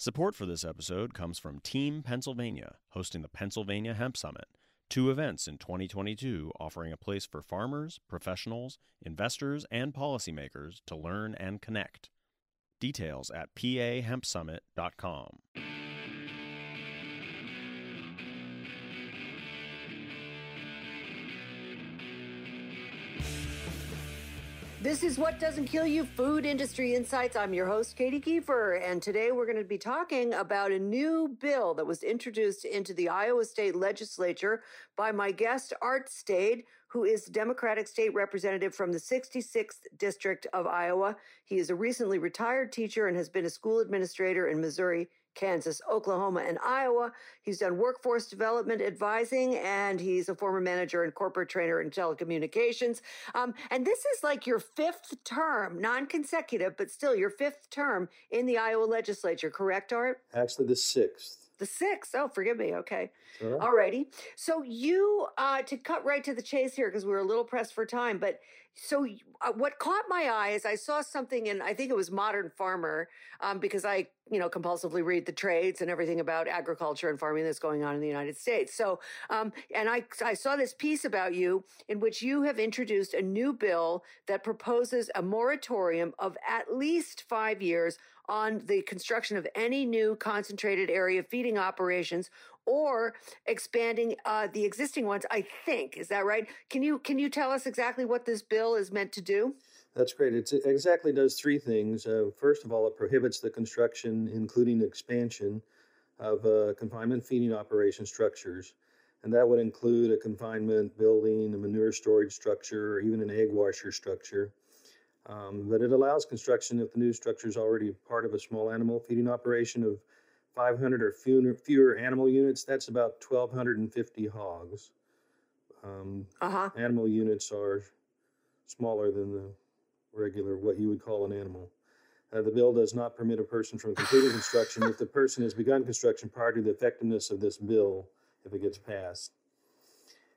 Support for this episode comes from Team Pennsylvania, hosting the Pennsylvania Hemp Summit, two events in 2022 offering a place for farmers, professionals, investors, and policymakers to learn and connect. Details at pahempsummit.com. This is What Doesn't Kill You Food Industry Insights. I'm your host, Katy Keiffer, and today we're going to be talking about a new bill that was introduced into the Iowa State Legislature by my guest, Art Staed, who is Democratic State Representative from the 66th District of Iowa. He is a recently retired teacher and has been a school administrator in Missouri Kansas, Oklahoma, and Iowa. He's done workforce development advising, and he's a former manager and corporate trainer in telecommunications. Um, and this is like your fifth term, non consecutive, but still your fifth term in the Iowa legislature, correct, Art? Actually, the sixth. The sixth. Oh, forgive me. Okay. All righty. So you, uh, to cut right to the chase here, because we are a little pressed for time, but so uh, what caught my eye is I saw something in I think it was Modern Farmer um, because I you know compulsively read the trades and everything about agriculture and farming that's going on in the United States. So um, and I I saw this piece about you in which you have introduced a new bill that proposes a moratorium of at least five years on the construction of any new concentrated area feeding operations or expanding uh, the existing ones. I think is that right? Can you can you tell us exactly what this bill is meant to do? That's great. It exactly does three things. Uh, first of all, it prohibits the construction, including expansion, of uh, confinement feeding operation structures. And that would include a confinement building, a manure storage structure, or even an egg washer structure. Um, but it allows construction if the new structure is already part of a small animal feeding operation of 500 or fewer, fewer animal units, that's about 1,250 hogs. Um, uh-huh. Animal units are smaller than the regular, what you would call an animal. Uh, the bill does not permit a person from completing construction if the person has begun construction prior to the effectiveness of this bill, if it gets passed.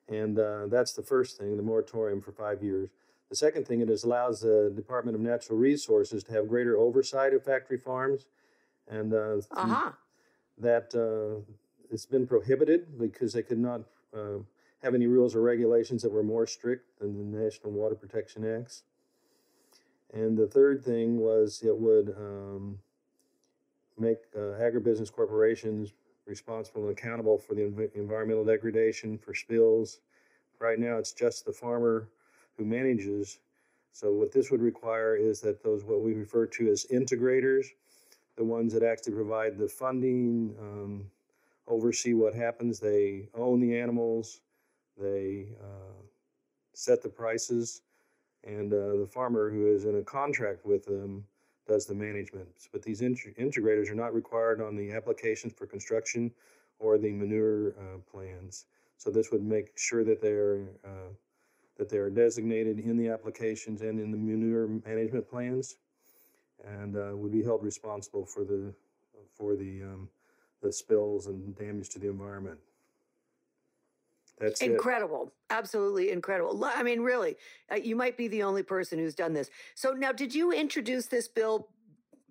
And uh, that's the first thing, the moratorium for five years. The second thing, it is allows the Department of Natural Resources to have greater oversight of factory farms. And uh, uh-huh that uh, it's been prohibited because they could not uh, have any rules or regulations that were more strict than the National Water Protection Acts. And the third thing was it would um, make uh, agribusiness corporations responsible and accountable for the env- environmental degradation, for spills. Right now, it's just the farmer who manages. So, what this would require is that those, what we refer to as integrators, the ones that actually provide the funding, um, oversee what happens. They own the animals, they uh, set the prices, and uh, the farmer who is in a contract with them does the management. But these integrators are not required on the applications for construction or the manure uh, plans. So this would make sure that they're uh, that they are designated in the applications and in the manure management plans and uh, would be held responsible for the for the um, the spills and damage to the environment. That's incredible, it. absolutely incredible. I mean, really, uh, you might be the only person who's done this. So now, did you introduce this bill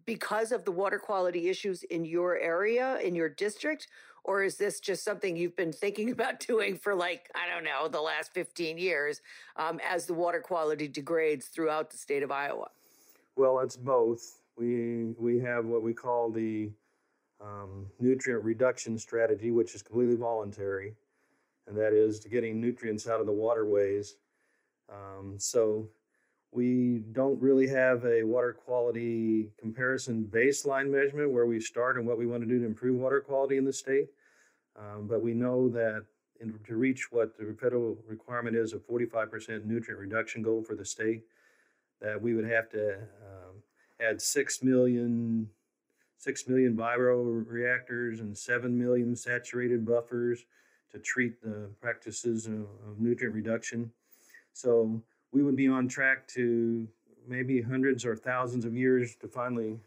because of the water quality issues in your area, in your district? Or is this just something you've been thinking about doing for like, I don't know, the last 15 years um, as the water quality degrades throughout the state of Iowa? Well, it's both. We we have what we call the um, nutrient reduction strategy, which is completely voluntary, and that is to getting nutrients out of the waterways. Um, so we don't really have a water quality comparison baseline measurement where we start and what we want to do to improve water quality in the state. Um, but we know that in, to reach what the federal requirement is a 45% nutrient reduction goal for the state, that we would have to um, add six million six million bioreactors and seven million saturated buffers to treat the practices of, of nutrient reduction. So we would be on track to maybe hundreds or thousands of years to finally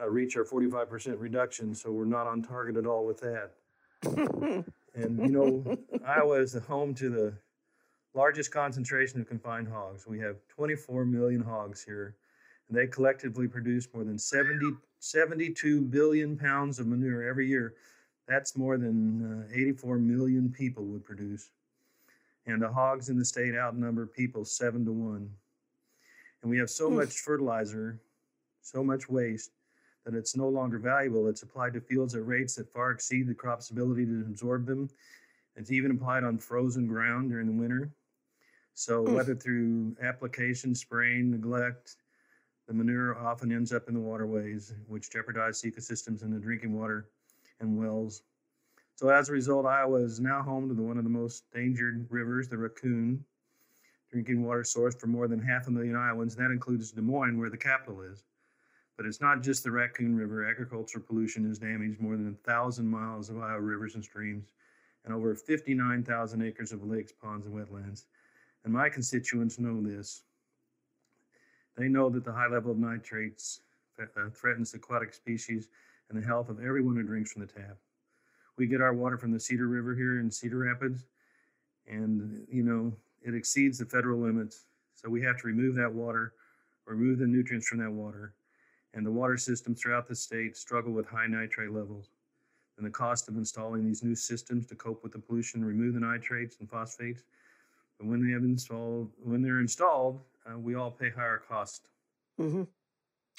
uh, reach our 45% reduction. So we're not on target at all with that. and you know, Iowa is the home to the largest concentration of confined hogs. We have 24 million hogs here, and they collectively produce more than 70 72 billion pounds of manure every year. That's more than uh, 84 million people would produce. And the hogs in the state outnumber people seven to one. And we have so much fertilizer, so much waste, that it's no longer valuable. It's applied to fields at rates that far exceed the crop's ability to absorb them. It's even applied on frozen ground during the winter. So, hmm. whether through application, spraying, neglect, the manure often ends up in the waterways, which jeopardize ecosystems in the drinking water and wells. So, as a result, Iowa is now home to the, one of the most endangered rivers, the Raccoon, drinking water source for more than half a million Iowans. That includes Des Moines, where the capital is. But it's not just the Raccoon River. Agricultural pollution has damaged more than a thousand miles of Iowa rivers and streams and over 59,000 acres of lakes, ponds, and wetlands. And my constituents know this. They know that the high level of nitrates uh, threatens aquatic species and the health of everyone who drinks from the tap. We get our water from the Cedar River here in Cedar Rapids, and you know it exceeds the federal limits. So we have to remove that water, remove the nutrients from that water, and the water systems throughout the state struggle with high nitrate levels. And the cost of installing these new systems to cope with the pollution, remove the nitrates and phosphates, but when they have installed, when they're installed, uh, we all pay higher cost. Mm-hmm.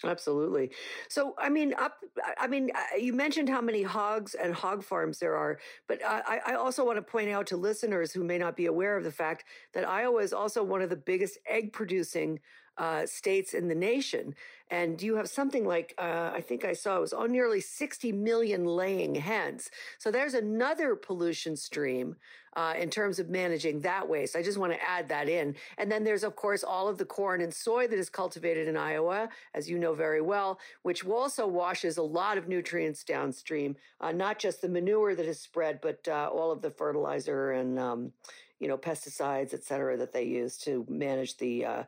Absolutely. So, I mean, up. I mean, uh, you mentioned how many hogs and hog farms there are, but I, I also want to point out to listeners who may not be aware of the fact that Iowa is also one of the biggest egg producing uh, states in the nation. And you have something like, uh, I think I saw it was on nearly 60 million laying hens. So there's another pollution stream uh, in terms of managing that waste. I just want to add that in. And then there's, of course, all of the corn and soy that is cultivated in Iowa, as you know very well, which also washes a lot of nutrients downstream, uh, not just the manure that is spread, but uh, all of the fertilizer and um, you know pesticides et cetera that they use to manage the uh,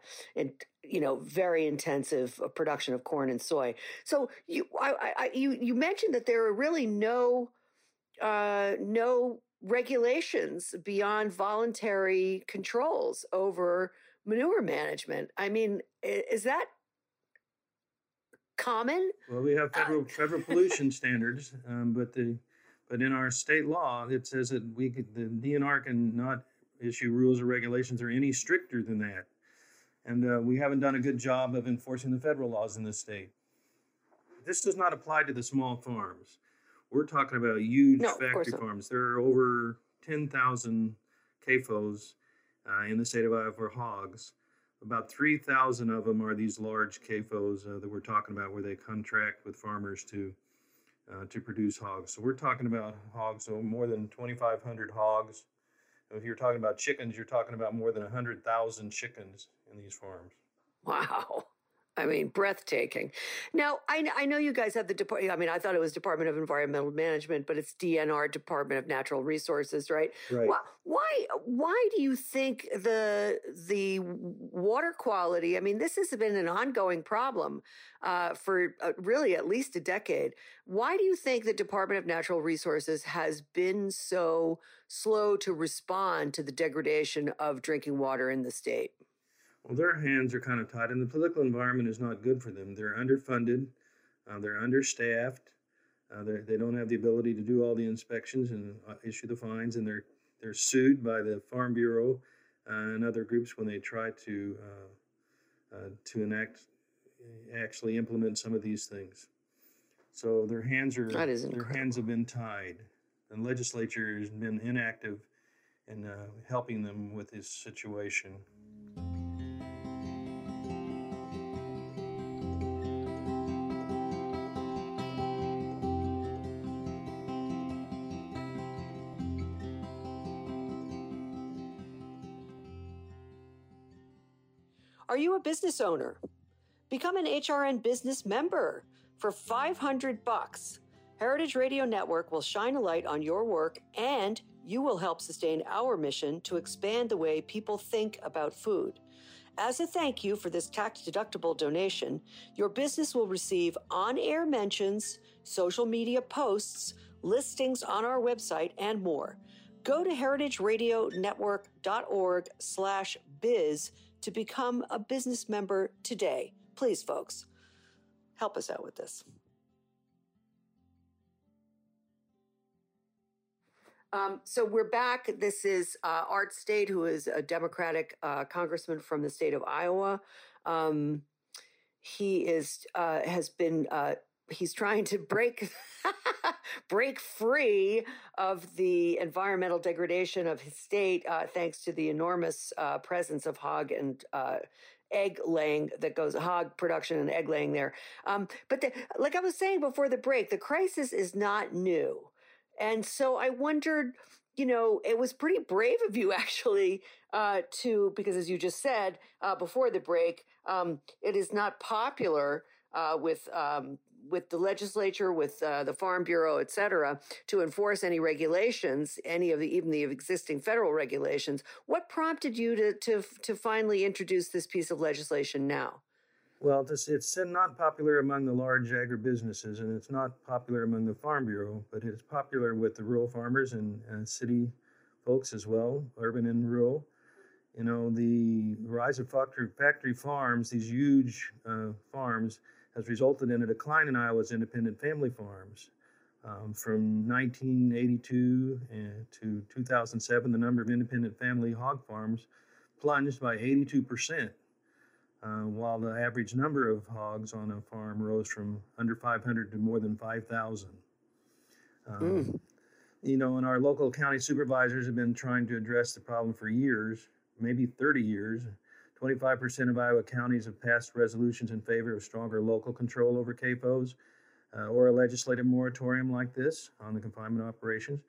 you know very intensive uh, production of corn and soy. So you I, I, you you mentioned that there are really no uh, no regulations beyond voluntary controls over manure management. I mean is that common? Well we have uh, federal federal pollution standards um, but the but in our state law it says that we could, the dnr can not issue rules or regulations are any stricter than that. And uh, we haven't done a good job of enforcing the federal laws in this state. This does not apply to the small farms. We're talking about huge no, factory farms. There are over 10,000 CAFOs uh, in the state of Iowa for hogs. About 3,000 of them are these large CAFOs uh, that we're talking about where they contract with farmers to uh, to produce hogs. So we're talking about hogs, so more than 2,500 hogs if you're talking about chickens, you're talking about more than 100,000 chickens in these farms. Wow. I mean, breathtaking. Now, I, I know you guys have the department. I mean, I thought it was Department of Environmental Management, but it's DNR, Department of Natural Resources, right? Right. Why, why, why do you think the the water quality? I mean, this has been an ongoing problem uh, for uh, really at least a decade. Why do you think the Department of Natural Resources has been so slow to respond to the degradation of drinking water in the state? Well, their hands are kind of tied, and the political environment is not good for them. They're underfunded, uh, they're understaffed, uh, they're, they don't have the ability to do all the inspections and uh, issue the fines, and they're they're sued by the Farm Bureau uh, and other groups when they try to uh, uh, to enact actually implement some of these things. So their hands are their hands have been tied, and legislature has been inactive in helping them with this situation. Are you a business owner? Become an HRN business member for 500 bucks. Heritage Radio Network will shine a light on your work and you will help sustain our mission to expand the way people think about food. As a thank you for this tax deductible donation, your business will receive on air mentions, social media posts, listings on our website, and more. Go to heritageradionetwork.org slash biz to become a business member today. Please, folks, help us out with this. Um, so we're back. This is uh, Art Staed, who is a Democratic uh, congressman from the state of Iowa. Um, he is uh, has been uh, he's trying to break break free of the environmental degradation of his state, uh, thanks to the enormous uh, presence of hog and uh, egg laying that goes hog production and egg laying there. Um, but the, like I was saying before the break, the crisis is not new, and so I wondered. You know, it was pretty brave of you actually uh, to, because as you just said uh, before the break, um, it is not popular uh, with um, with the legislature, with uh, the Farm Bureau, et cetera, to enforce any regulations, any of the even the existing federal regulations. What prompted you to to to finally introduce this piece of legislation now? Well, this, it's not popular among the large agribusinesses, and it's not popular among the Farm Bureau, but it's popular with the rural farmers and, and city folks as well, urban and rural. You know, the rise of factory, factory farms, these huge uh, farms, has resulted in a decline in Iowa's independent family farms. Um, from 1982 to 2007, the number of independent family hog farms plunged by 82%, uh, while the average number of hogs on a farm rose from under 500 to more than 5,000. Um, mm. You know, and our local county supervisors have been trying to address the problem for years, maybe 30 years. 25% of Iowa counties have passed resolutions in favor of stronger local control over CAFOs uh, or a legislative moratorium like this on the confinement operations.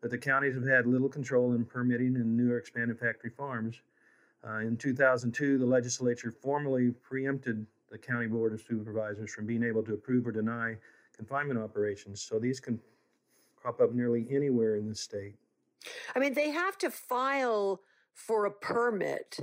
But the counties have had little control in permitting and new or expanded factory farms. Uh, in 2002, the legislature formally preempted the County Board of Supervisors from being able to approve or deny confinement operations. So these can crop up nearly anywhere in the state. I mean, they have to file for a permit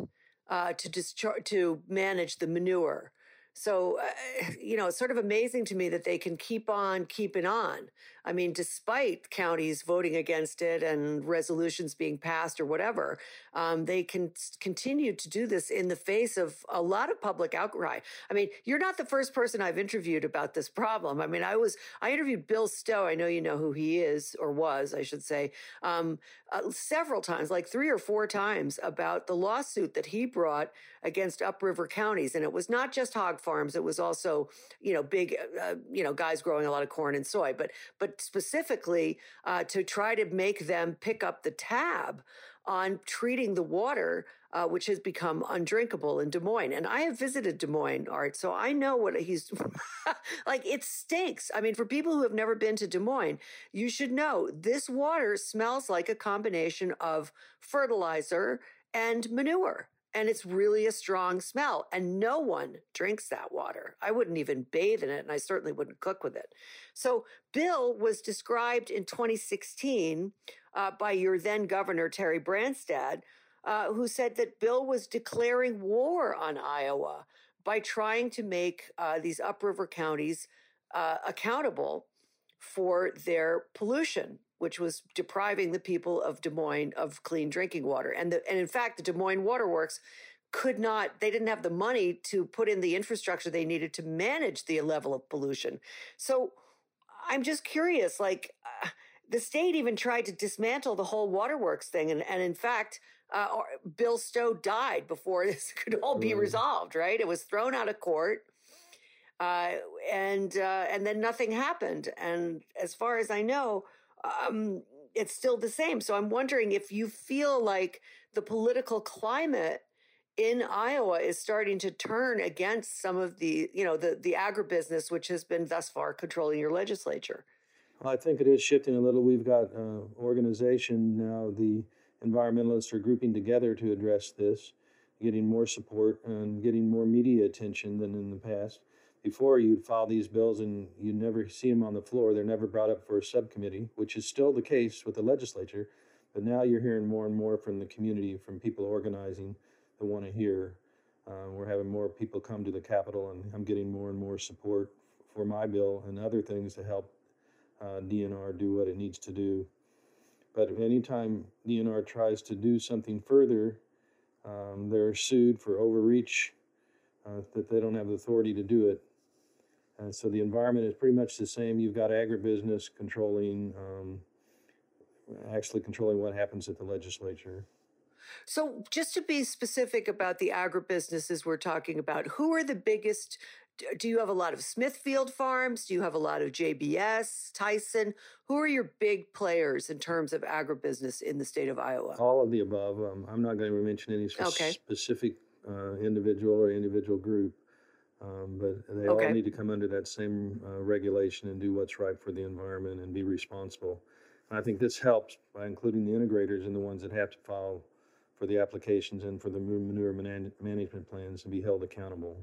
uh, to discharge to manage the manure. So, uh, you know, it's sort of amazing to me that they can keep on keeping on. I mean, despite counties voting against it and resolutions being passed or whatever, um, they can continue to do this in the face of a lot of public outcry. I mean, you're not the first person I've interviewed about this problem. I mean, I was I interviewed Bill Stowe. I know you know who he is or was, I should say, um, uh, several times, like three or four times, about the lawsuit that he brought against upriver counties, and it was not just hog farms; it was also, you know, big, uh, you know, guys growing a lot of corn and soy, but but specifically uh, to try to make them pick up the tab on treating the water, uh, which has become undrinkable in Des Moines. And I have visited Des Moines, Art, so I know what he's like. It stinks. I mean, for people who have never been to Des Moines, you should know this water smells like a combination of fertilizer and manure and it's really a strong smell and no one drinks that water. I wouldn't even bathe in it and i certainly wouldn't cook with it. So bill was described in 2016 uh, by your then governor terry branstad uh, who said that bill was declaring war on iowa by trying to make uh, these upriver counties uh, accountable for their pollution which was depriving the people of Des Moines of clean drinking water. And the, and in fact, the Des Moines Waterworks could not they didn't have the money to put in the infrastructure they needed to manage the level of pollution. So I'm just curious like uh, the state even tried to dismantle the whole waterworks thing and and in fact uh, Bill Stowe died before this could all be resolved, right? It was thrown out of court. Uh, and uh, and then nothing happened. And as far as I know, um, it's still the same. So I'm wondering if you feel like the political climate in Iowa is starting to turn against some of the, you know, the the agribusiness which has been thus far controlling your legislature. Well, I think it is shifting a little. We've got uh, organization now. The environmentalists are grouping together to address this, getting more support and getting more media attention than in the past before you'd file these bills and you never see them on the floor. They're never brought up for a subcommittee, which is still the case with the legislature. But now you're hearing more and more from the community, from people organizing that want to hear. Uh, we're having more people come to the Capitol, and I'm getting more and more support for my bill and other things to help uh, DNR do what it needs to do. But anytime DNR tries to do something further, um, they're sued for overreach, uh, that they don't have the authority to do it. And so the environment is pretty much the same. You've got agribusiness controlling um, actually controlling what happens at the legislature. So, just to be specific about the agribusinesses we're talking about, who are the biggest? Do you have a lot of Smithfield farms? Do you have a lot of JBS, Tyson? Who are your big players in terms of agribusiness in the state of Iowa? All of the above. Um, I'm not going to mention any spe- okay. specific uh, individual or individual group, um, but they okay. all need to come under that same uh, regulation and do what's right for the environment and be responsible. And I think this helps by including the integrators and the ones that have to file for the applications and for the manure man- management plans and be held accountable.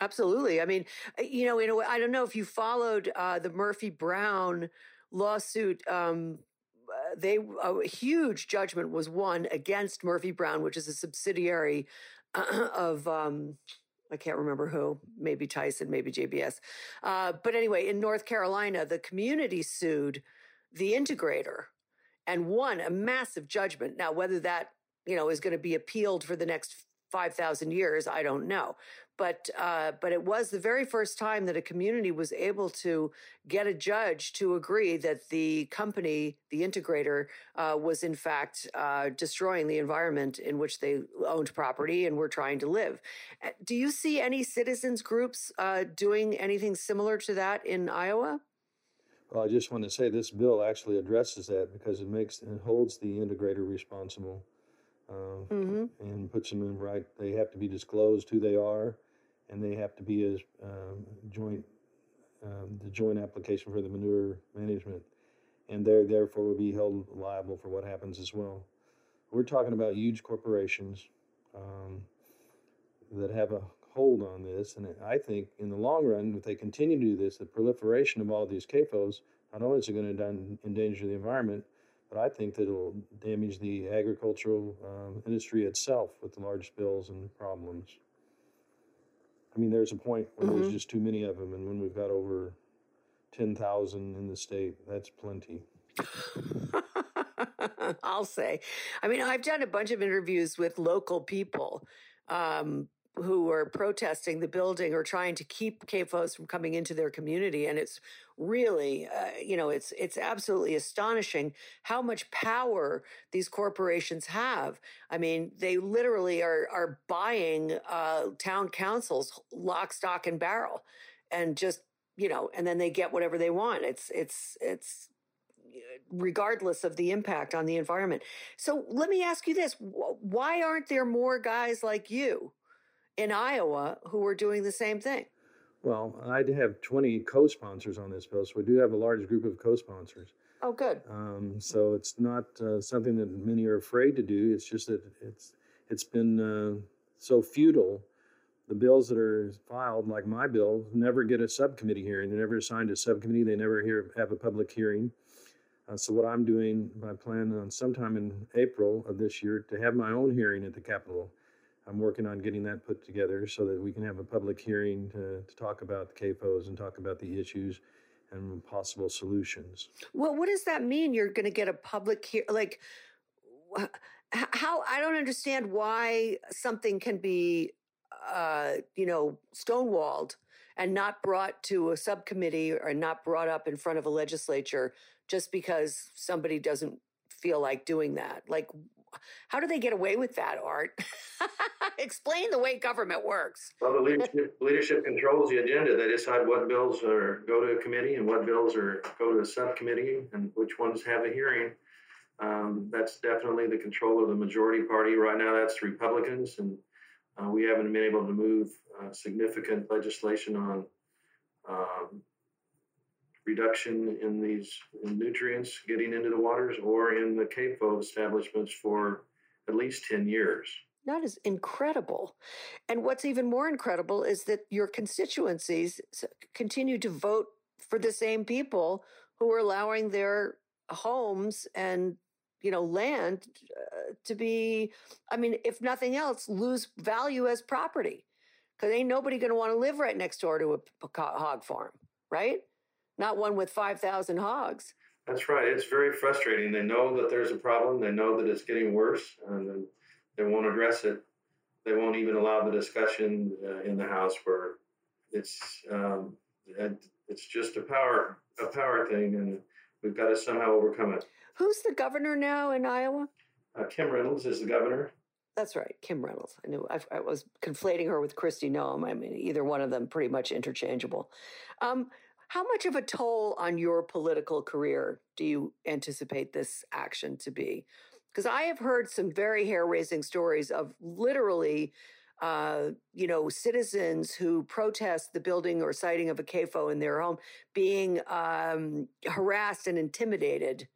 Absolutely. I mean, uh, you know, in a way, I don't know if you followed uh, the Murphy Brown lawsuit. Um, uh, they a huge judgment was won against Murphy Brown, which is a subsidiary of um, I can't remember who, maybe Tyson, maybe JBS. Uh, but anyway, in North Carolina, the community sued the integrator and won a massive judgment. Now, whether that you know, is going to be appealed for the next 5,000 years, I don't know. But, uh, but it was the very first time that a community was able to get a judge to agree that the company, the integrator, uh, was in fact uh, destroying the environment in which they owned property and were trying to live. Uh, do you see any citizens groups uh, doing anything similar to that in Iowa? Well, I just want to say this bill actually addresses that because it makes it holds the integrator responsible uh, mm-hmm. and puts them in right. They have to be disclosed who they are, and they have to be as um, joint um, the joint application for the manure management, and they're therefore will be held liable for what happens as well. We're talking about huge corporations um, that have a hold on this, and I think in the long run, if they continue to do this, the proliferation of all these CAFOs, not only is it going to endanger the environment, but I think that it'll damage the agricultural um, industry itself with the large spills and problems. I mean, there's a point when mm-hmm. there's just too many of them, and when we've got over 10,000 in the state, that's plenty. I'll say. I mean, I've done a bunch of interviews with local people um, who are protesting the building or trying to keep CAFOs from coming into their community. And it's really, uh, you know, it's it's absolutely astonishing how much power these corporations have. I mean, they literally are are buying uh, town councils lock, stock, and barrel, and just you know, and then they get whatever they want. It's it's it's regardless of the impact on the environment. So let me ask you this: Why aren't there more guys like you? In Iowa who were doing the same thing. Well, I have 20 co sponsors on this bill, so we do have a large group of co sponsors. Oh, good. Um, so it's not uh, something that many are afraid to do. It's just that it's it's been uh, so futile. The bills that are filed, like my bill, never get a subcommittee hearing. They're never assigned a subcommittee. They never hear, have a public hearing. Uh, so what I'm doing, I plan on sometime in April of this year to have my own hearing at the Capitol I'm working on getting that put together so that we can have a public hearing to, to talk about the CAFOs and talk about the issues and possible solutions. Well, what does that mean? You're going to get a public hearing? Like, how? I don't understand why something can be, uh, you know, stonewalled and not brought to a subcommittee or not brought up in front of a legislature just because somebody doesn't feel like doing that. Like, how do they get away with that, Art? Explain the way government works. Well, the leadership, leadership controls the agenda. They decide what bills are go to a committee and what bills are go to a subcommittee and which ones have a hearing. Um, that's definitely the control of the majority party right now. That's Republicans, and uh, we haven't been able to move uh, significant legislation on um, reduction in these in nutrients getting into the waters or in the CAFO establishments for at least 10 years. That is incredible. And what's even more incredible is that your constituencies continue to vote for the same people who are allowing their homes and you know land uh, to be i mean if nothing else lose value as property because ain't nobody going to want to live right next door to a hog farm right not one with 5,000 hogs. That's right. It's very frustrating. They know that there's a problem. They know that it's getting worse, and they won't address it. They won't even allow the discussion uh, in the House where it's um, it's just a power a power thing, and we've got to somehow overcome it. Who's the governor now in Iowa? Uh, Kim Reynolds is the governor. That's right, Kim Reynolds. I knew I, I, was conflating her with Kristi Noem. I mean, either one of them pretty much interchangeable. Um, how much of a toll on your political career do you anticipate this action to be? Because I have heard some very hair raising stories of literally, uh, you know, citizens who protest the building or siting of a CAFO in their home being um, harassed and intimidated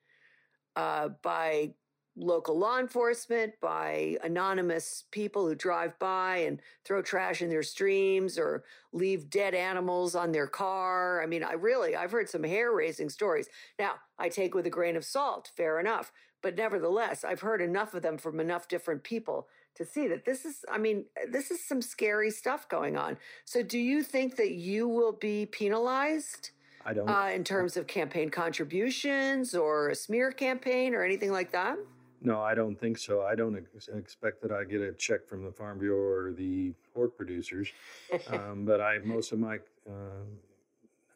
uh, by local law enforcement, by anonymous people who drive by and throw trash in their streams or leave dead animals on their car. I mean, I really, I've heard some hair raising stories. Now, I take with a grain of salt, fair enough. But nevertheless, I've heard enough of them from enough different people to see that this is, I mean, this is some scary stuff going on. So, do you think that you will be penalized? I don't. Uh, in terms of campaign contributions or a smear campaign or anything like that? No, I don't think so. I don't ex- expect that I get a check from the Farm Bureau or the pork producers. um, but I most of my uh,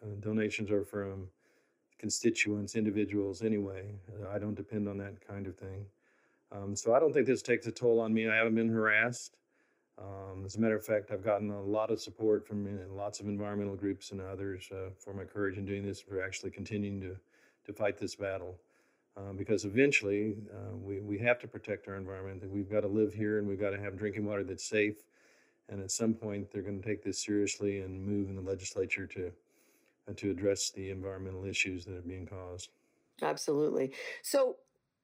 uh, donations are from constituents, individuals. Anyway, I don't depend on that kind of thing. Um, so I don't think this takes a toll on me. I haven't been harassed. Um, as a matter of fact, I've gotten a lot of support from uh, lots of environmental groups and others uh, for my courage in doing this, for actually continuing to, to fight this battle. Uh, because eventually uh, we, we have to protect our environment. We've got to live here and we've got to have drinking water that's safe. And at some point, they're going to take this seriously and move in the legislature to uh, to address the environmental issues that are being caused. Absolutely. So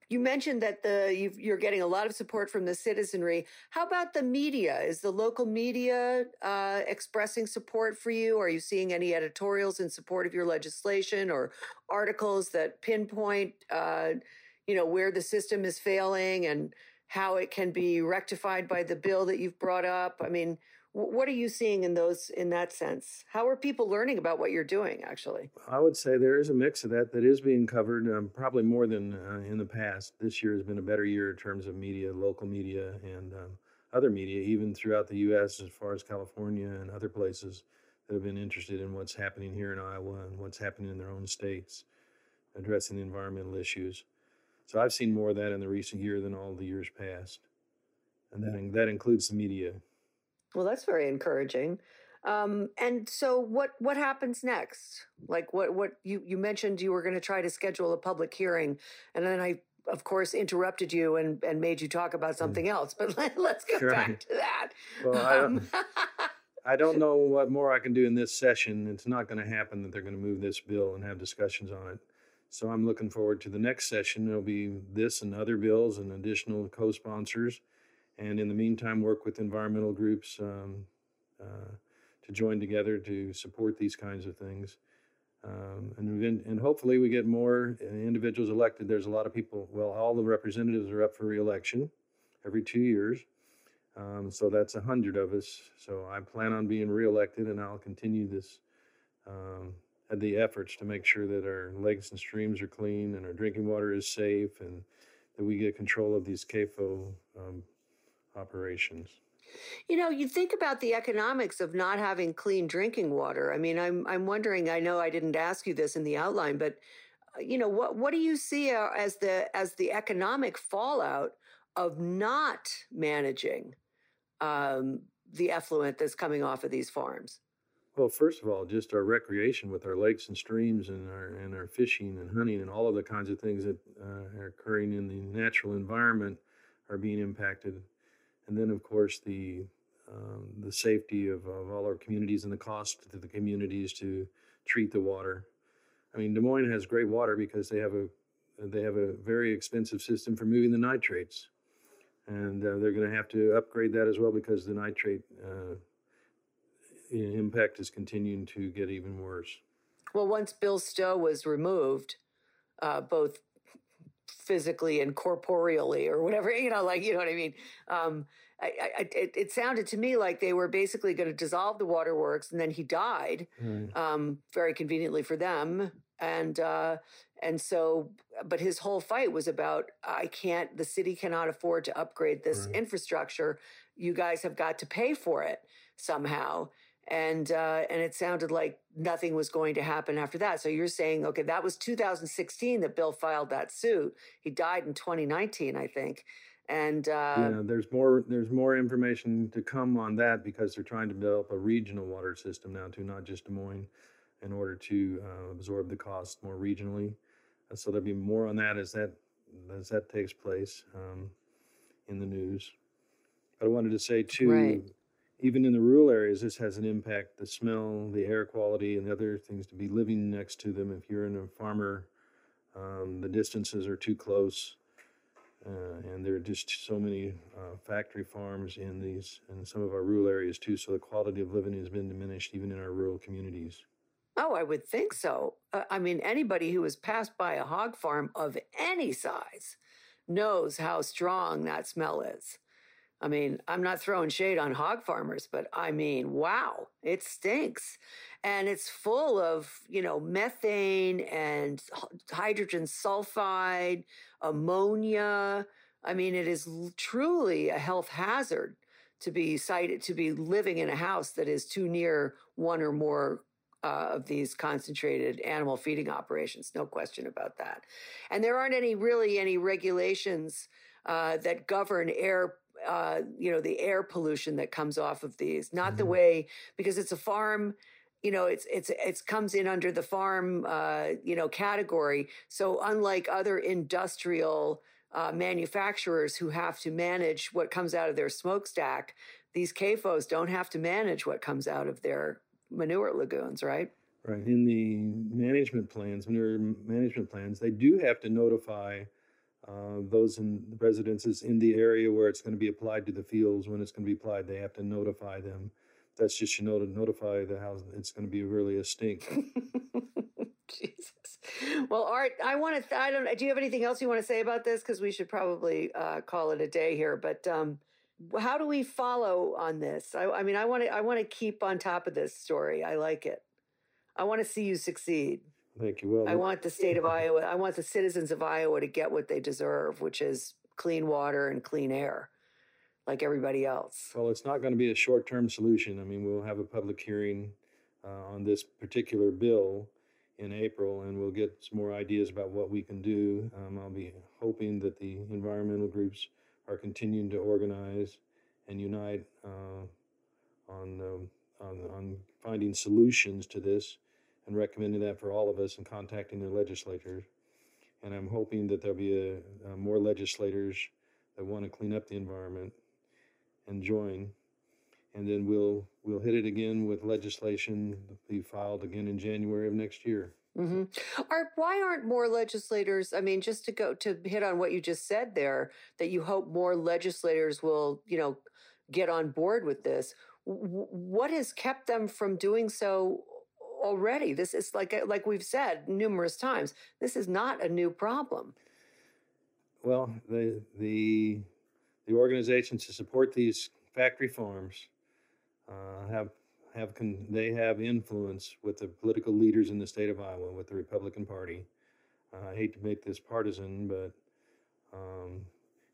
you mentioned that the you are getting a lot of support from the citizenry. How about the media? Is the local media uh, expressing support for you? Are you seeing any editorials in support of your legislation or articles that pinpoint, uh, you know, where the system is failing and how it can be rectified by the bill that you've brought up? I mean, what are you seeing in those in that sense? How are people learning about what you're doing? Actually, I would say there is a mix of that that is being covered, um, probably more than uh, in the past. This year has been a better year in terms of media, local media, and um, other media, even throughout the U.S. as far as California and other places that have been interested in what's happening here in Iowa and what's happening in their own states, addressing the environmental issues. So I've seen more of that in the recent year than all the years past, and that that includes the media. Well, that's very encouraging. Um, and so, what what happens next? Like, what what you you mentioned you were going to try to schedule a public hearing, and then I, of course, interrupted you and and made you talk about mm. something else. But let, us get right. back to that. Well, I don't, um, I don't know what more I can do in this session. It's not going to happen that they're going to move this bill and have discussions on it. So I'm looking forward to the next session. There'll be this and other bills and additional co-sponsors and in the meantime work with environmental groups um, uh, to join together to support these kinds of things. Um, and, and hopefully we get more individuals elected. There's a lot of people, well, all the representatives are up for reelection every two years. Um, so that's a hundred of us. So I plan on being reelected and I'll continue this, um, the efforts to make sure that our lakes and streams are clean and our drinking water is safe and that we get control of these CAFO um, operations. You know, you think about the economics of not having clean drinking water. I mean, I'm I'm wondering. I know I didn't ask you this in the outline, but uh, you know, what what do you see uh, as the as the economic fallout of not managing um, the effluent that's coming off of these farms? Well, first of all, just our recreation with our lakes and streams and our and our fishing and hunting and all of the kinds of things that uh, are occurring in the natural environment are being impacted and then of course the um, the safety of, of all our communities and the cost to the communities to treat the water. I mean, Des Moines has great water because they have a they have a very expensive system for moving the nitrates, and uh, they're going to have to upgrade that as well because the nitrate uh, impact is continuing to get even worse. Well, once Bill Stowe was removed, uh, both physically and corporeally or whatever you know like you know what i mean um, I, I, it, it, sounded to me like they were basically going to dissolve the waterworks and then he died mm. um, very conveniently for them and uh, and so but his whole fight was about i can't the city cannot afford to upgrade this right. infrastructure you guys have got to pay for it somehow and uh, and it sounded like nothing was going to happen after that. So you're saying, okay, that was 2016 that Bill filed that suit. He died in 2019, I think. And uh, yeah, there's more there's more information to come on that because they're trying to develop a regional water system now too, not just Des Moines, in order to uh, absorb the cost more regionally. Uh, so there'll be more on that as that as that takes place um, in the news. But I wanted to say too. Right even in the rural areas, this has an impact. The smell, the air quality, and the other things to be living next to them. If you're in a farmer, um, the distances are too close, uh, and there are just so many uh, factory farms in these in some of our rural areas too. So the quality of living has been diminished even in our rural communities. Oh, I would think so. Uh, I mean, anybody who has passed by a hog farm of any size knows how strong that smell is. I mean, I'm not throwing shade on hog farmers, but I mean, wow, it stinks. And it's full of, you know, methane and hydrogen sulfide, ammonia. I mean, it is truly a health hazard to be sited, to be living in a house that is too near one or more uh, of these concentrated animal feeding operations. No question about that. And there aren't any really any regulations uh, that govern air uh, you know, the air pollution that comes off of these. Not mm-hmm. the way because it's a farm. You know, it's it's it's comes in under the farm, uh, you know, category. So unlike other industrial uh, manufacturers who have to manage what comes out of their smokestack, these CAFOs don't have to manage what comes out of their manure lagoons, right? Right. In the management plans, manure management plans, they do have to notify uh, those in the residences in the area where it's going to be applied to the fields when it's going to be applied, they have to notify them. That's just you know to notify the house. It's going to be really a stink. Jesus. Well, Art, I want to. I don't. Do you have anything else you want to say about this? Because we should probably uh, call it a day here. But um, how do we follow on this? I, I mean, I want to. I want to keep on top of this story. I like it. I want to see you succeed. Thank you. Well, I want the state of Iowa, I want the citizens of Iowa to get what they deserve, which is clean water and clean air, like everybody else. Well, it's not going to be a short term solution. I mean, we'll have a public hearing uh, on this particular bill in April, and we'll get some more ideas about what we can do. Um, I'll be hoping that the environmental groups are continuing to organize and unite uh, on, uh, on, on finding solutions to this and recommending that for all of us and contacting the legislators. And I'm hoping that there'll be a, a more legislators that want to clean up the environment and join. And then we'll we'll hit it again with legislation be filed again in January of next year. Mm-hmm. Why aren't more legislators? I mean, just to go to hit on what you just said there, that you hope more legislators will, you know, get on board with this. What has kept them from doing so already. This is like uh, like we've said numerous times. This is not a new problem. Well, the the the organizations to support these factory farms uh, have have con- they have influence with the political leaders in the state of Iowa with the Republican Party. Uh, I hate to make this partisan, but um,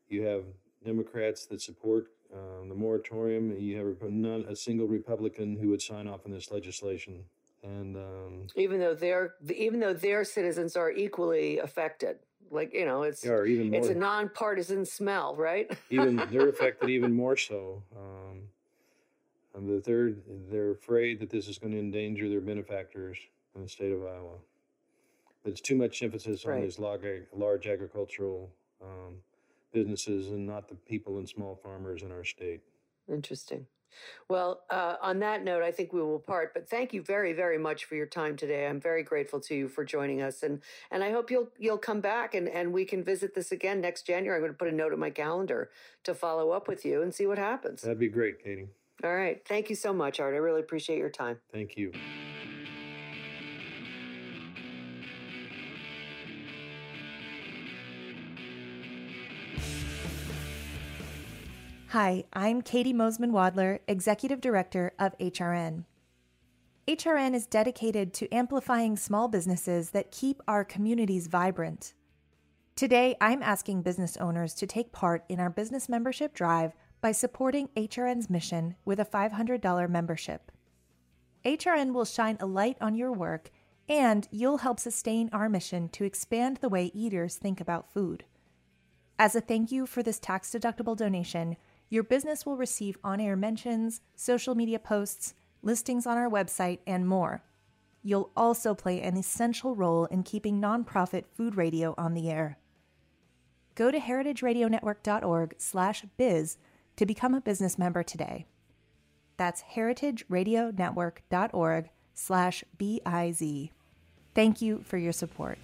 you have Democrats that support uh, the moratorium. You have not a single Republican who would sign off on this legislation and um, even though their even though their citizens are equally affected like you know it's even more, it's a nonpartisan smell right? Even they're affected even more so um, and that they're they're afraid that this is going to endanger their benefactors in the state of iowa. There's too much emphasis right. on these large, large agricultural um, businesses and not the people and small farmers in our state. Interesting well, uh, on that note, I think we will part. But thank you very, very much for your time today. I'm very grateful to you for joining us, and and I hope you'll you'll come back and and we can visit this again next January. I'm going to put a note in my calendar to follow up with you and see what happens. That'd be great, Katy. All right. Thank you so much, Art. I really appreciate your time. Thank you. Hi, I'm Caity Moseman Wadler, Executive Director of HRN. HRN is dedicated to amplifying small businesses that keep our communities vibrant. Today, I'm asking business owners to take part in our business membership drive by supporting HRN's mission with a $500 membership. HRN will shine a light on your work and you'll help sustain our mission to expand the way eaters think about food. As a thank you for this tax deductible donation, your business will receive on air mentions, social media posts, listings on our website, and more. You'll also play an essential role in keeping nonprofit food radio on the air. Go to heritageradionetwork.org/biz to become a business member today. That's heritageradionetwork.org/biz. Thank you for your support.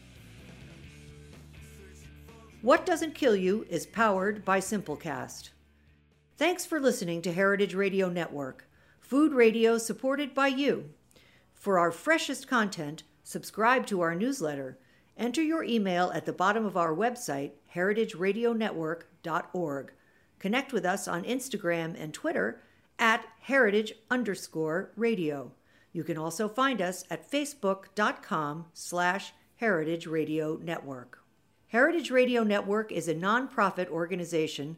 What Doesn't Kill You is powered by Simplecast. Thanks for listening to Heritage Radio Network, food radio supported by you. For our freshest content, subscribe to our newsletter. Enter your email at the bottom of our website, heritageradionetwork.org. Connect with us on Instagram and Twitter at heritage underscore radio. You can also find us at facebook.com slash heritage radio network. Heritage Radio Network is a nonprofit organization